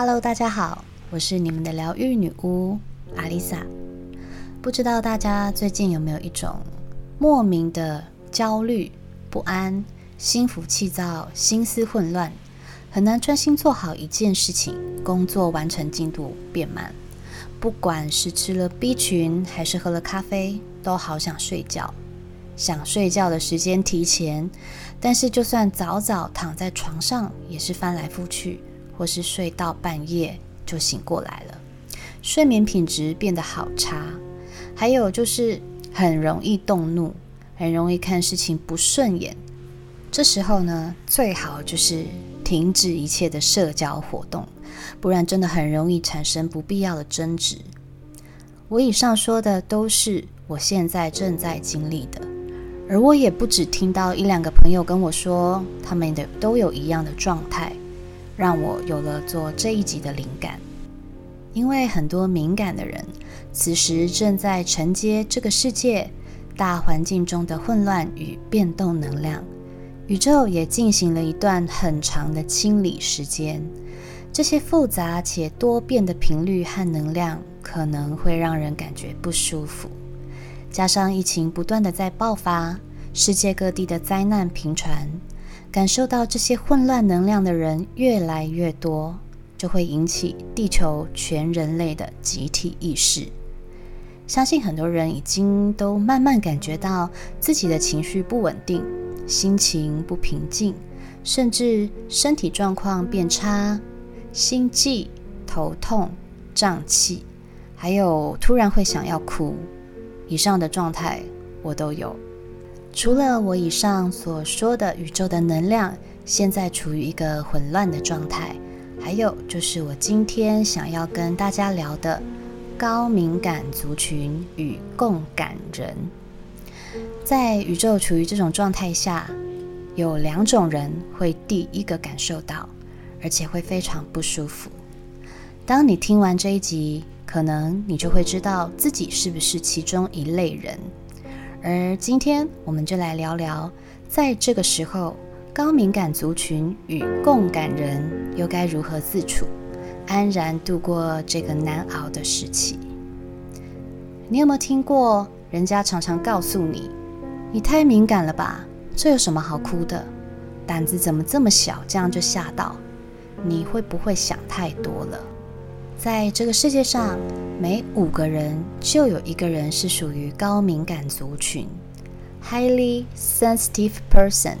Hello，大家好，我是你们的疗愈女巫阿丽萨。不知道大家最近有没有一种莫名的焦虑、不安、心浮气躁、心思混乱，很难专心做好一件事情，工作完成进度变慢。不管是吃了 B 群还是喝了咖啡，都好想睡觉。想睡觉的时间提前，但是就算早早躺在床上，也是翻来覆去。或是睡到半夜就醒过来了，睡眠品质变得好差。还有就是很容易动怒，很容易看事情不顺眼。这时候呢，最好就是停止一切的社交活动，不然真的很容易产生不必要的争执。我以上说的都是我现在正在经历的，而我也不止听到一两个朋友跟我说，他们的都有一样的状态。让我有了做这一集的灵感，因为很多敏感的人此时正在承接这个世界大环境中的混乱与变动能量，宇宙也进行了一段很长的清理时间。这些复杂且多变的频率和能量可能会让人感觉不舒服，加上疫情不断的在爆发，世界各地的灾难频传。感受到这些混乱能量的人越来越多，就会引起地球全人类的集体意识。相信很多人已经都慢慢感觉到自己的情绪不稳定，心情不平静，甚至身体状况变差，心悸、头痛、胀气，还有突然会想要哭。以上的状态我都有。除了我以上所说的宇宙的能量现在处于一个混乱的状态，还有就是我今天想要跟大家聊的高敏感族群与共感人，在宇宙处于这种状态下，有两种人会第一个感受到，而且会非常不舒服。当你听完这一集，可能你就会知道自己是不是其中一类人。而今天我们就来聊聊，在这个时候，高敏感族群与共感人又该如何自处，安然度过这个难熬的时期。你有没有听过人家常常告诉你：“你太敏感了吧？这有什么好哭的？胆子怎么这么小？这样就吓到？你会不会想太多了？”在这个世界上，每五个人就有一个人是属于高敏感族群 （highly sensitive person），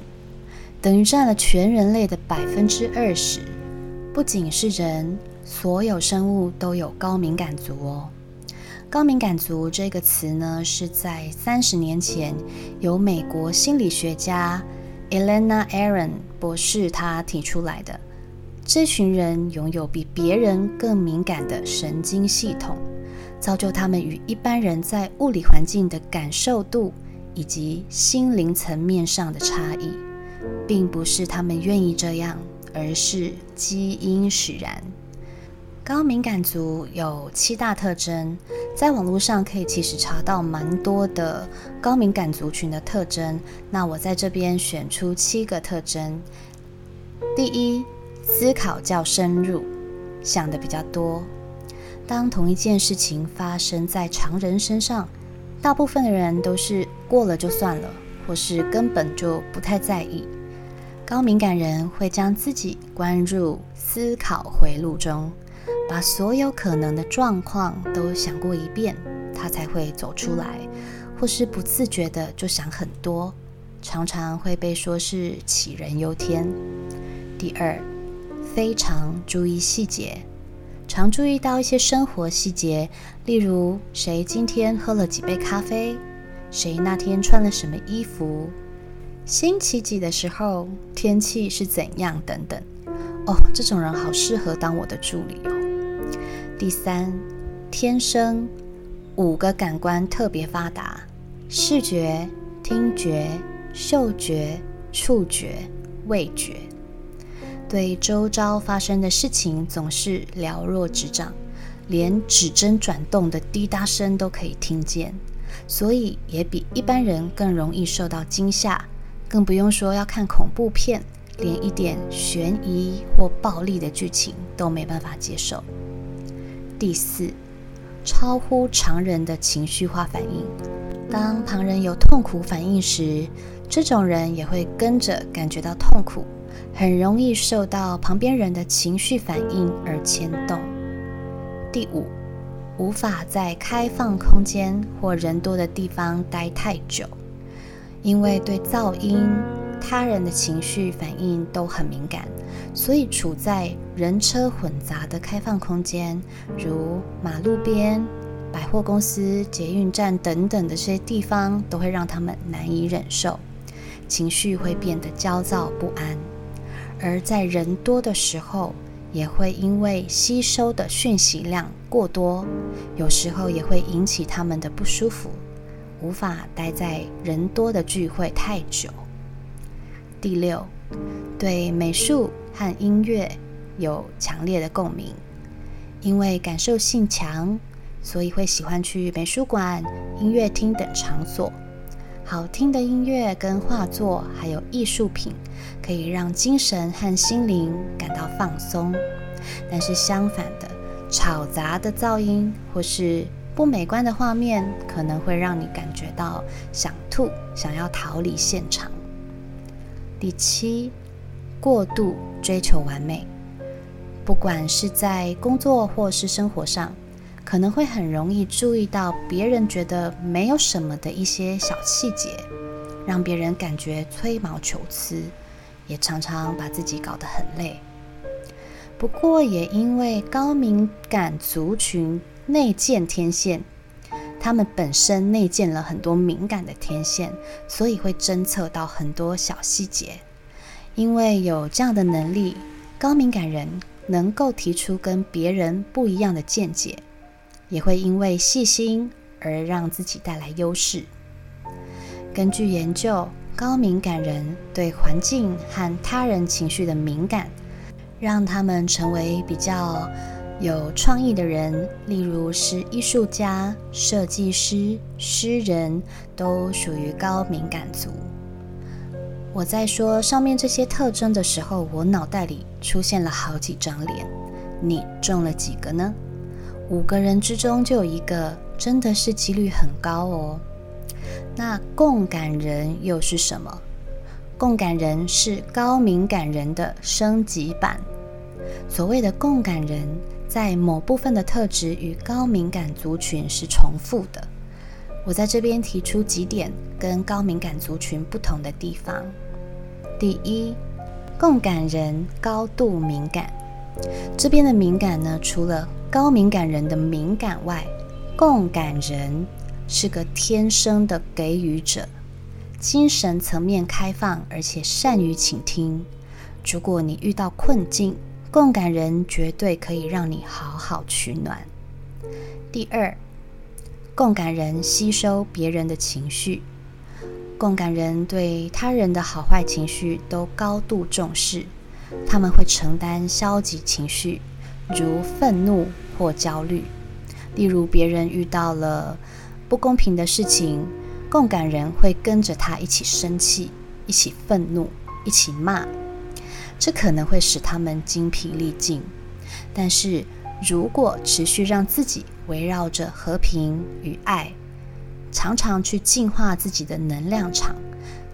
等于占了全人类的百分之二十。不仅是人，所有生物都有高敏感族哦。高敏感族这个词呢，是在三十年前由美国心理学家 Elena Aaron 博士他提出来的。这群人拥有比别人更敏感的神经系统，造就他们与一般人在物理环境的感受度以及心灵层面上的差异，并不是他们愿意这样，而是基因使然。高敏感族有七大特征，在网络上可以其实查到蛮多的高敏感族群的特征。那我在这边选出七个特征，第一。思考较深入，想的比较多。当同一件事情发生在常人身上，大部分的人都是过了就算了，或是根本就不太在意。高敏感人会将自己关入思考回路中，把所有可能的状况都想过一遍，他才会走出来，或是不自觉的就想很多，常常会被说是杞人忧天。第二。非常注意细节，常注意到一些生活细节，例如谁今天喝了几杯咖啡，谁那天穿了什么衣服，星期几的时候天气是怎样等等。哦，这种人好适合当我的助理哦。第三，天生五个感官特别发达：视觉、听觉、嗅觉、触觉、味觉。对周遭发生的事情总是了若指掌，连指针转动的滴答声都可以听见，所以也比一般人更容易受到惊吓。更不用说要看恐怖片、连一点悬疑或暴力的剧情都没办法接受。第四，超乎常人的情绪化反应。当旁人有痛苦反应时，这种人也会跟着感觉到痛苦，很容易受到旁边人的情绪反应而牵动。第五，无法在开放空间或人多的地方待太久，因为对噪音、他人的情绪反应都很敏感，所以处在人车混杂的开放空间，如马路边。百货公司、捷运站等等的这些地方，都会让他们难以忍受，情绪会变得焦躁不安。而在人多的时候，也会因为吸收的讯息量过多，有时候也会引起他们的不舒服，无法待在人多的聚会太久。第六，对美术和音乐有强烈的共鸣，因为感受性强。所以会喜欢去美术馆、音乐厅等场所。好听的音乐跟画作，还有艺术品，可以让精神和心灵感到放松。但是相反的，吵杂的噪音或是不美观的画面，可能会让你感觉到想吐，想要逃离现场。第七，过度追求完美，不管是在工作或是生活上。可能会很容易注意到别人觉得没有什么的一些小细节，让别人感觉吹毛求疵，也常常把自己搞得很累。不过，也因为高敏感族群内建天线，他们本身内建了很多敏感的天线，所以会侦测到很多小细节。因为有这样的能力，高敏感人能够提出跟别人不一样的见解。也会因为细心而让自己带来优势。根据研究，高敏感人对环境和他人情绪的敏感，让他们成为比较有创意的人，例如是艺术家、设计师、诗人，都属于高敏感族。我在说上面这些特征的时候，我脑袋里出现了好几张脸，你中了几个呢？五个人之中就有一个，真的是几率很高哦。那共感人又是什么？共感人是高敏感人的升级版。所谓的共感人，在某部分的特质与高敏感族群是重复的。我在这边提出几点跟高敏感族群不同的地方。第一，共感人高度敏感。这边的敏感呢，除了高敏感人的敏感外，共感人是个天生的给予者，精神层面开放，而且善于倾听。如果你遇到困境，共感人绝对可以让你好好取暖。第二，共感人吸收别人的情绪，共感人对他人的好坏情绪都高度重视，他们会承担消极情绪。如愤怒或焦虑，例如别人遇到了不公平的事情，共感人会跟着他一起生气、一起愤怒、一起骂，这可能会使他们精疲力尽。但是如果持续让自己围绕着和平与爱，常常去净化自己的能量场，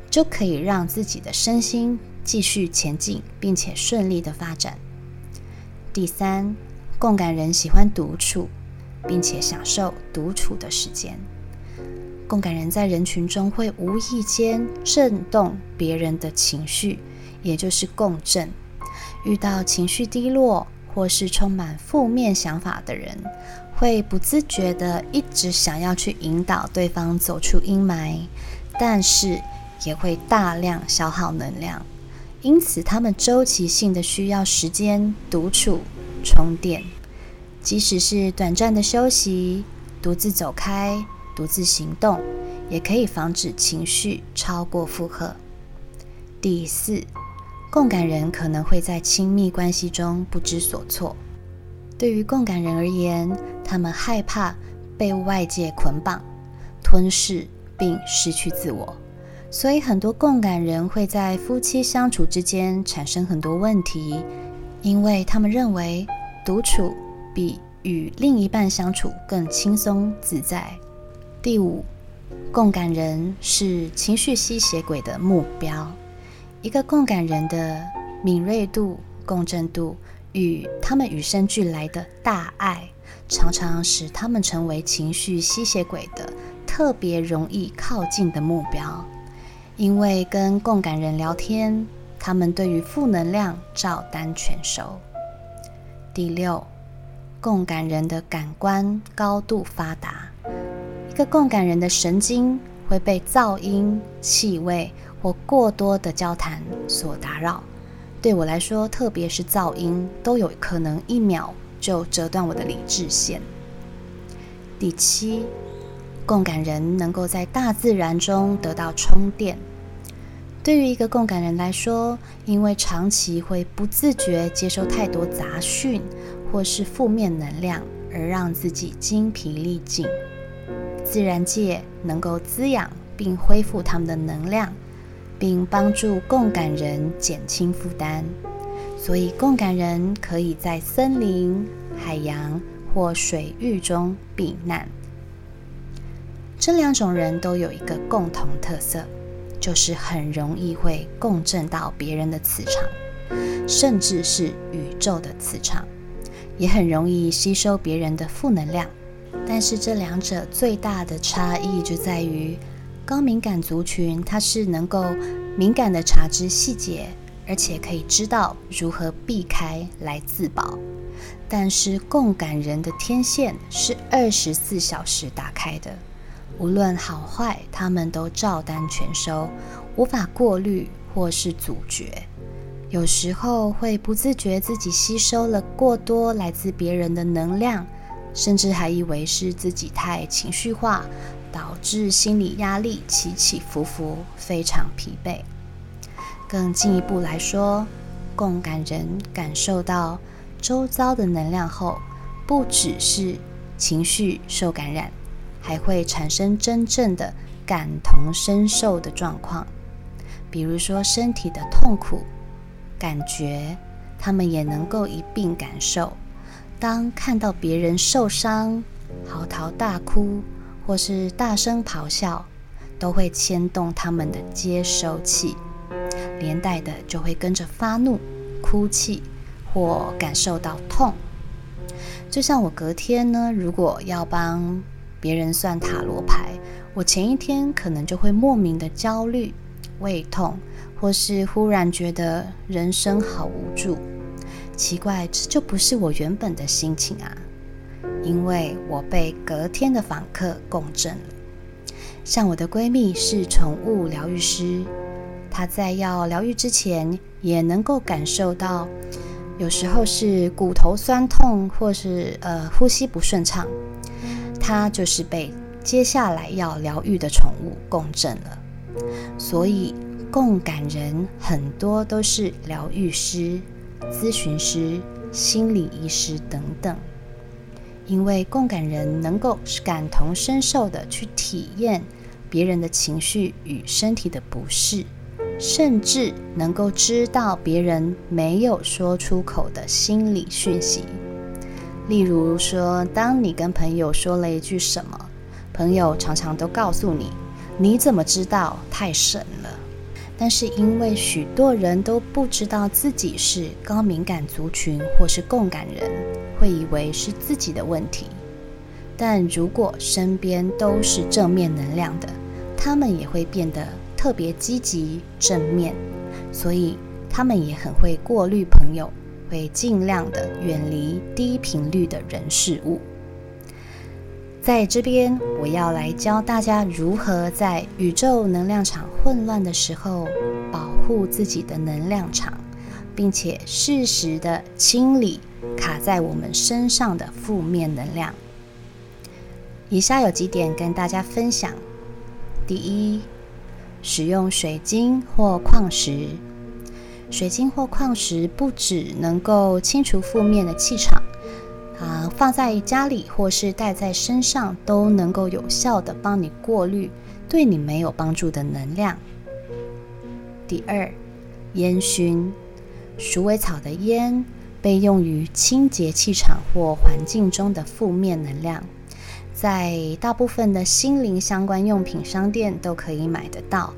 就可以让自己的身心继续前进，并且顺利的发展。第三，共感人喜欢独处，并且享受独处的时间。共感人在人群中会无意间震动别人的情绪，也就是共振。遇到情绪低落或是充满负面想法的人，会不自觉的一直想要去引导对方走出阴霾，但是也会大量消耗能量。因此，他们周期性的需要时间独处充电，即使是短暂的休息，独自走开，独自行动，也可以防止情绪超过负荷。第四，共感人可能会在亲密关系中不知所措。对于共感人而言，他们害怕被外界捆绑、吞噬并失去自我。所以很多共感人会在夫妻相处之间产生很多问题，因为他们认为独处比与另一半相处更轻松自在。第五，共感人是情绪吸血鬼的目标。一个共感人的敏锐度、共振度与他们与生俱来的大爱，常常使他们成为情绪吸血鬼的特别容易靠近的目标。因为跟共感人聊天，他们对于负能量照单全收。第六，共感人的感官高度发达。一个共感人的神经会被噪音、气味或过多的交谈所打扰。对我来说，特别是噪音，都有可能一秒就折断我的理智线。第七。共感人能够在大自然中得到充电。对于一个共感人来说，因为长期会不自觉接收太多杂讯或是负面能量，而让自己精疲力尽。自然界能够滋养并恢复他们的能量，并帮助共感人减轻负担。所以，共感人可以在森林、海洋或水域中避难。这两种人都有一个共同特色，就是很容易会共振到别人的磁场，甚至是宇宙的磁场，也很容易吸收别人的负能量。但是这两者最大的差异就在于，高敏感族群它是能够敏感的察知细节，而且可以知道如何避开来自保。但是共感人的天线是二十四小时打开的。无论好坏，他们都照单全收，无法过滤或是阻绝。有时候会不自觉自己吸收了过多来自别人的能量，甚至还以为是自己太情绪化，导致心理压力起起伏伏，非常疲惫。更进一步来说，共感人感受到周遭的能量后，不只是情绪受感染。还会产生真正的感同身受的状况，比如说身体的痛苦感觉，他们也能够一并感受。当看到别人受伤，嚎啕大哭或是大声咆哮，都会牵动他们的接收器，连带的就会跟着发怒、哭泣或感受到痛。就像我隔天呢，如果要帮。别人算塔罗牌，我前一天可能就会莫名的焦虑、胃痛，或是忽然觉得人生好无助。奇怪，这就不是我原本的心情啊！因为我被隔天的访客共振了。像我的闺蜜是宠物疗愈师，她在要疗愈之前，也能够感受到，有时候是骨头酸痛，或是呃呼吸不顺畅。它就是被接下来要疗愈的宠物共振了，所以共感人很多都是疗愈师、咨询师、心理医师等等，因为共感人能够感同身受的去体验别人的情绪与身体的不适，甚至能够知道别人没有说出口的心理讯息。例如说，当你跟朋友说了一句什么，朋友常常都告诉你：“你怎么知道？太神了。”但是因为许多人都不知道自己是高敏感族群或是共感人，会以为是自己的问题。但如果身边都是正面能量的，他们也会变得特别积极正面，所以他们也很会过滤朋友。会尽量的远离低频率的人事物。在这边，我要来教大家如何在宇宙能量场混乱的时候保护自己的能量场，并且适时的清理卡在我们身上的负面能量。以下有几点跟大家分享：第一，使用水晶或矿石。水晶或矿石不只能够清除负面的气场，啊，放在家里或是戴在身上都能够有效的帮你过滤对你没有帮助的能量。第二，烟熏，鼠尾草的烟被用于清洁气场或环境中的负面能量，在大部分的心灵相关用品商店都可以买得到。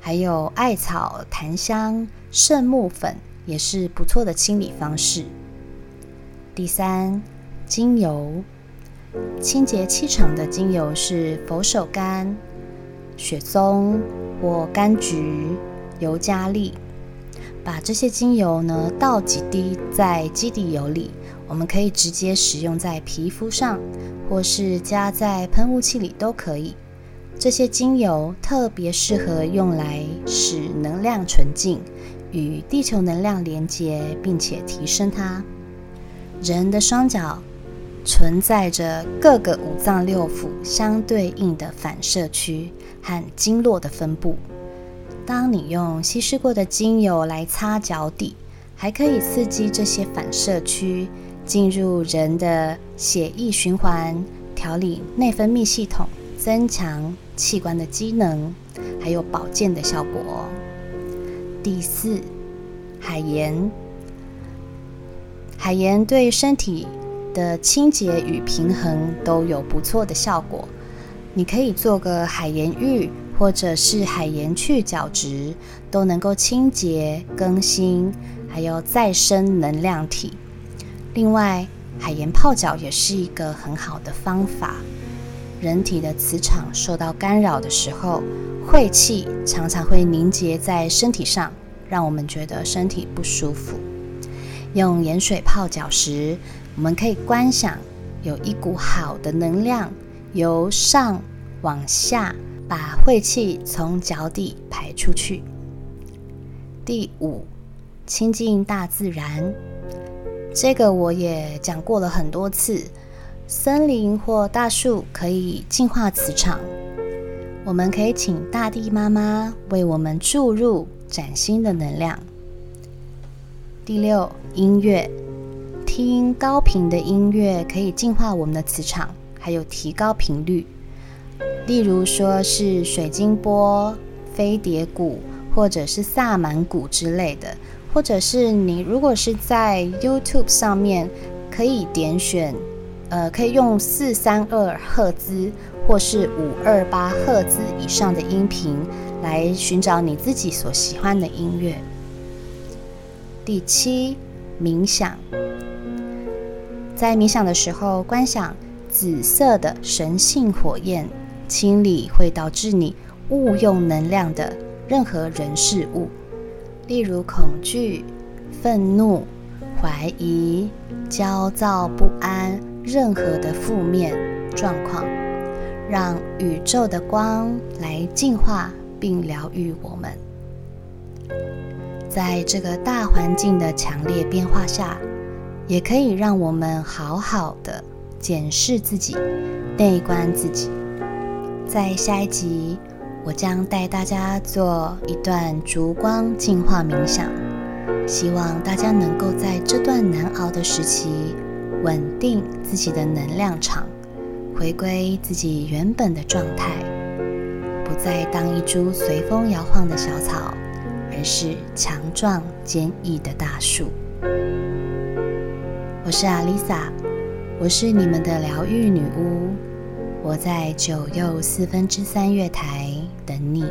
还有艾草、檀香、圣木粉也是不错的清理方式。第三，精油，清洁气场的精油是佛手柑、雪松或柑橘。尤加利，把这些精油呢倒几滴在基底油里，我们可以直接使用在皮肤上，或是加在喷雾器里都可以。这些精油特别适合用来使能量纯净，与地球能量连接，并且提升它。人的双脚存在着各个五脏六腑相对应的反射区和经络的分布。当你用稀释过的精油来擦脚底，还可以刺激这些反射区进入人的血液循环，调理内分泌系统，增强器官的机能，还有保健的效果。第四，海盐，海盐对身体的清洁与平衡都有不错的效果。你可以做个海盐浴。或者是海盐去角质，都能够清洁、更新，还有再生能量体。另外，海盐泡脚也是一个很好的方法。人体的磁场受到干扰的时候，晦气常常会凝结在身体上，让我们觉得身体不舒服。用盐水泡脚时，我们可以观想有一股好的能量由上往下。把晦气从脚底排出去。第五，亲近大自然，这个我也讲过了很多次。森林或大树可以净化磁场，我们可以请大地妈妈为我们注入崭新的能量。第六，音乐，听高频的音乐可以净化我们的磁场，还有提高频率。例如说是水晶波、飞碟鼓，或者是萨满鼓之类的，或者是你如果是在 YouTube 上面，可以点选，呃，可以用四三二赫兹或是五二八赫兹以上的音频来寻找你自己所喜欢的音乐。第七，冥想，在冥想的时候，观想紫色的神性火焰。清理会导致你误用能量的任何人事物，例如恐惧、愤怒、怀疑、焦躁不安，任何的负面状况，让宇宙的光来净化并疗愈我们。在这个大环境的强烈变化下，也可以让我们好好的检视自己，内观自己。在下一集，我将带大家做一段烛光净化冥想，希望大家能够在这段难熬的时期稳定自己的能量场，回归自己原本的状态，不再当一株随风摇晃的小草，而是强壮坚毅的大树。我是阿丽萨，我是你们的疗愈女巫。我在九又四分之三月台等你。